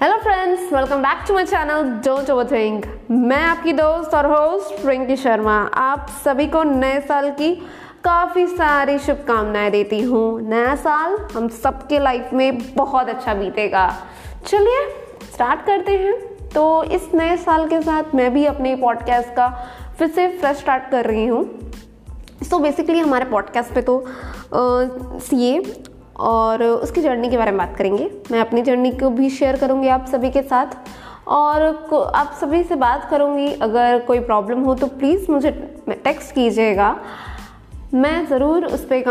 Hello friends welcome back to my channel don't overthink मैं आपकी दोस्त और होस्ट रिंकी शर्मा आप सभी को नए साल की काफ़ी सारी शुभकामनाएँ देती हूँ। नया साल हम सबके लाइफ में बहुत अच्छा बीतेगा। चलिए स्टार्ट करते हैं। तो इस नए साल के साथ मैं भी अपने पॉडकास्ट का फिर से फ्रेश स्टार्ट कर रही हूँ। सो so बेसिकली हमारे पॉडकास्ट पे तो सी uh, और उसकी जर्नी के बारे में बात करेंगे। मैं अपनी जर्नी को भी शेयर करूँगी आप सभी के साथ। और आप सभी से बात करूँगी, अगर कोई प्रॉब्लम हो तो प्लीज़ मुझे टेक्स्ट कीजिएगा। मैं ज़रूर उस पर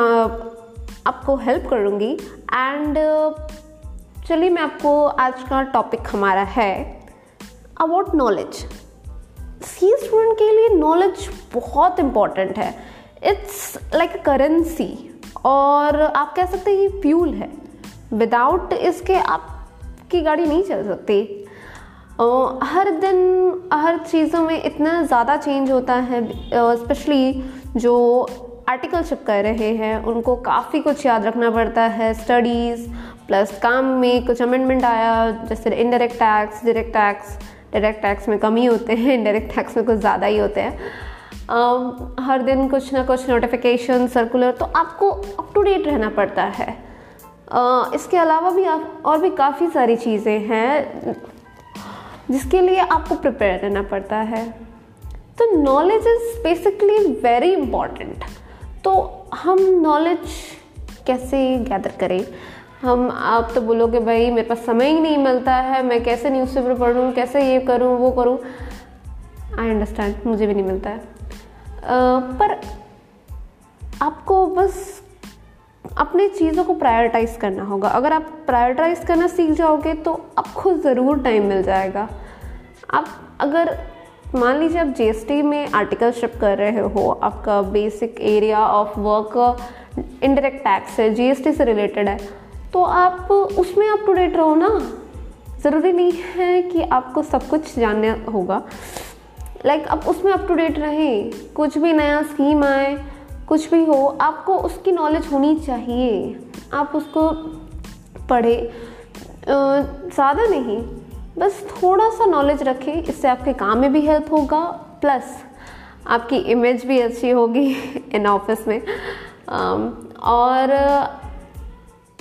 आपको हेल्प करूँगी एंड चलिए मैं आपको आज का टॉपिक हमारा है अबाउट नॉलेज सी स्टूडेंट के लिए नॉलेज बहुत इंपॉर्टेंट है। इट्स लाइक अ करेंसी और आप कह सकते हैं ये फ्यूल है। विदाउट इसके आपकी गाड़ी नहीं चल सकती। हर दिन, हर चीज़ों में इतना ज़्यादा चेंज होता है स्पेशली जो आर्टिकल शिप कर रहे हैं, उनको काफ़ी कुछ याद रखना पड़ता है। स्टडीज़ प्लस काम में कुछ अमेंडमेंट आया, जैसे indirect tax direct tax direct tax में कम ही होते हैं इनडायरेक्ट टैक्स में कुछ ज़्यादा ही होते हैं। हर दिन कुछ ना कुछ नोटिफिकेशन सर्कुलर तो आपको अप टू डेट रहना पड़ता है। इसके अलावा भी आप, और भी काफ़ी सारी चीज़ें हैं, जिसके लिए आपको प्रिपेयर रहना पड़ता है। तो knowledge is basically very important तो हम नॉलेज कैसे गैदर करें? हम, आप तो बोलोगे, भाई, मेरे पास समय ही नहीं मिलता है, मैं कैसे न्यूज़पेपर पढ़ूँ, कैसे ये करूँ, वो करूँ? आई अंडरस्टैंड मुझे भी नहीं मिलता है। पर आपको बस अपने चीज़ों को प्रायोरिटाइज करना होगा। अगर आप प्रायोरिटाइज करना सीख जाओगे तो आपको ज़रूर टाइम मिल जाएगा। आप अगर, मान लीजिए आप जीएसटी में आर्टिकल शिप कर रहे हो, आपका basic area of work indirect tax है जीएसटी से रिलेटेड है तो आप उसमें अप टू डेट रहो ना। ज़रूरी नहीं है कि आपको सब कुछ जानना होगा। लाइक like, आप उसमें अप टू डेट रहें कुछ भी नया स्कीम आए कुछ भी हो आपको उसकी नॉलेज होनी चाहिए। आप उसको पढ़े। ज़्यादा नहीं बस थोड़ा सा नॉलेज रखें इससे आपके काम में भी हेल्प होगा प्लस आपकी इमेज भी अच्छी होगी इन ऑफ़िस में। और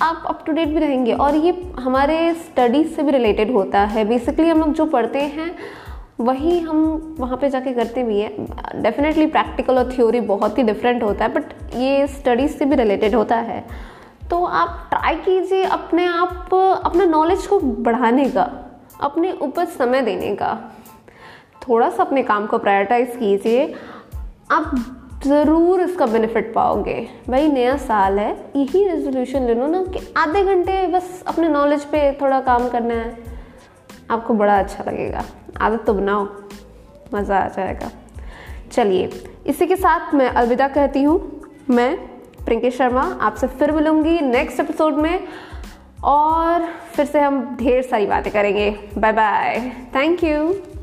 आप अप टू डेट भी रहेंगे। और ये हमारे स्टडीज़ से भी रिलेटेड होता है। बेसिकली हम लोग जो पढ़ते हैं वही हम वहाँ पे जाके करते भी हैं। डेफिनेटली प्रैक्टिकल और थ्योरी बहुत ही डिफरेंट होता है बट ये स्टडीज़ से भी रिलेटेड होता है। तो आप ट्राई कीजिए अपने आप, अपने नॉलेज को बढ़ाने का, अपने ऊपर समय देने का। थोड़ा सा अपने काम को प्रायोरिटाइज कीजिए। आप ज़रूर इसका बेनिफिट पाओगे। भाई, नया साल है, यही रेजोल्यूशन ले लो ना कि आधे घंटे बस अपने नॉलेज पे थोड़ा काम करना है। आपको बड़ा अच्छा लगेगा। आदत तो बनाओ, मज़ा आ जाएगा। चलिए, इसी के साथ मैं अलविदा कहती हूँ। मैं प्रिंकी शर्मा आपसे फिर मिलूँगी नेक्स्ट एपिसोड में और फिर से हम ढेर सारी बातें करेंगे। Bye bye thank you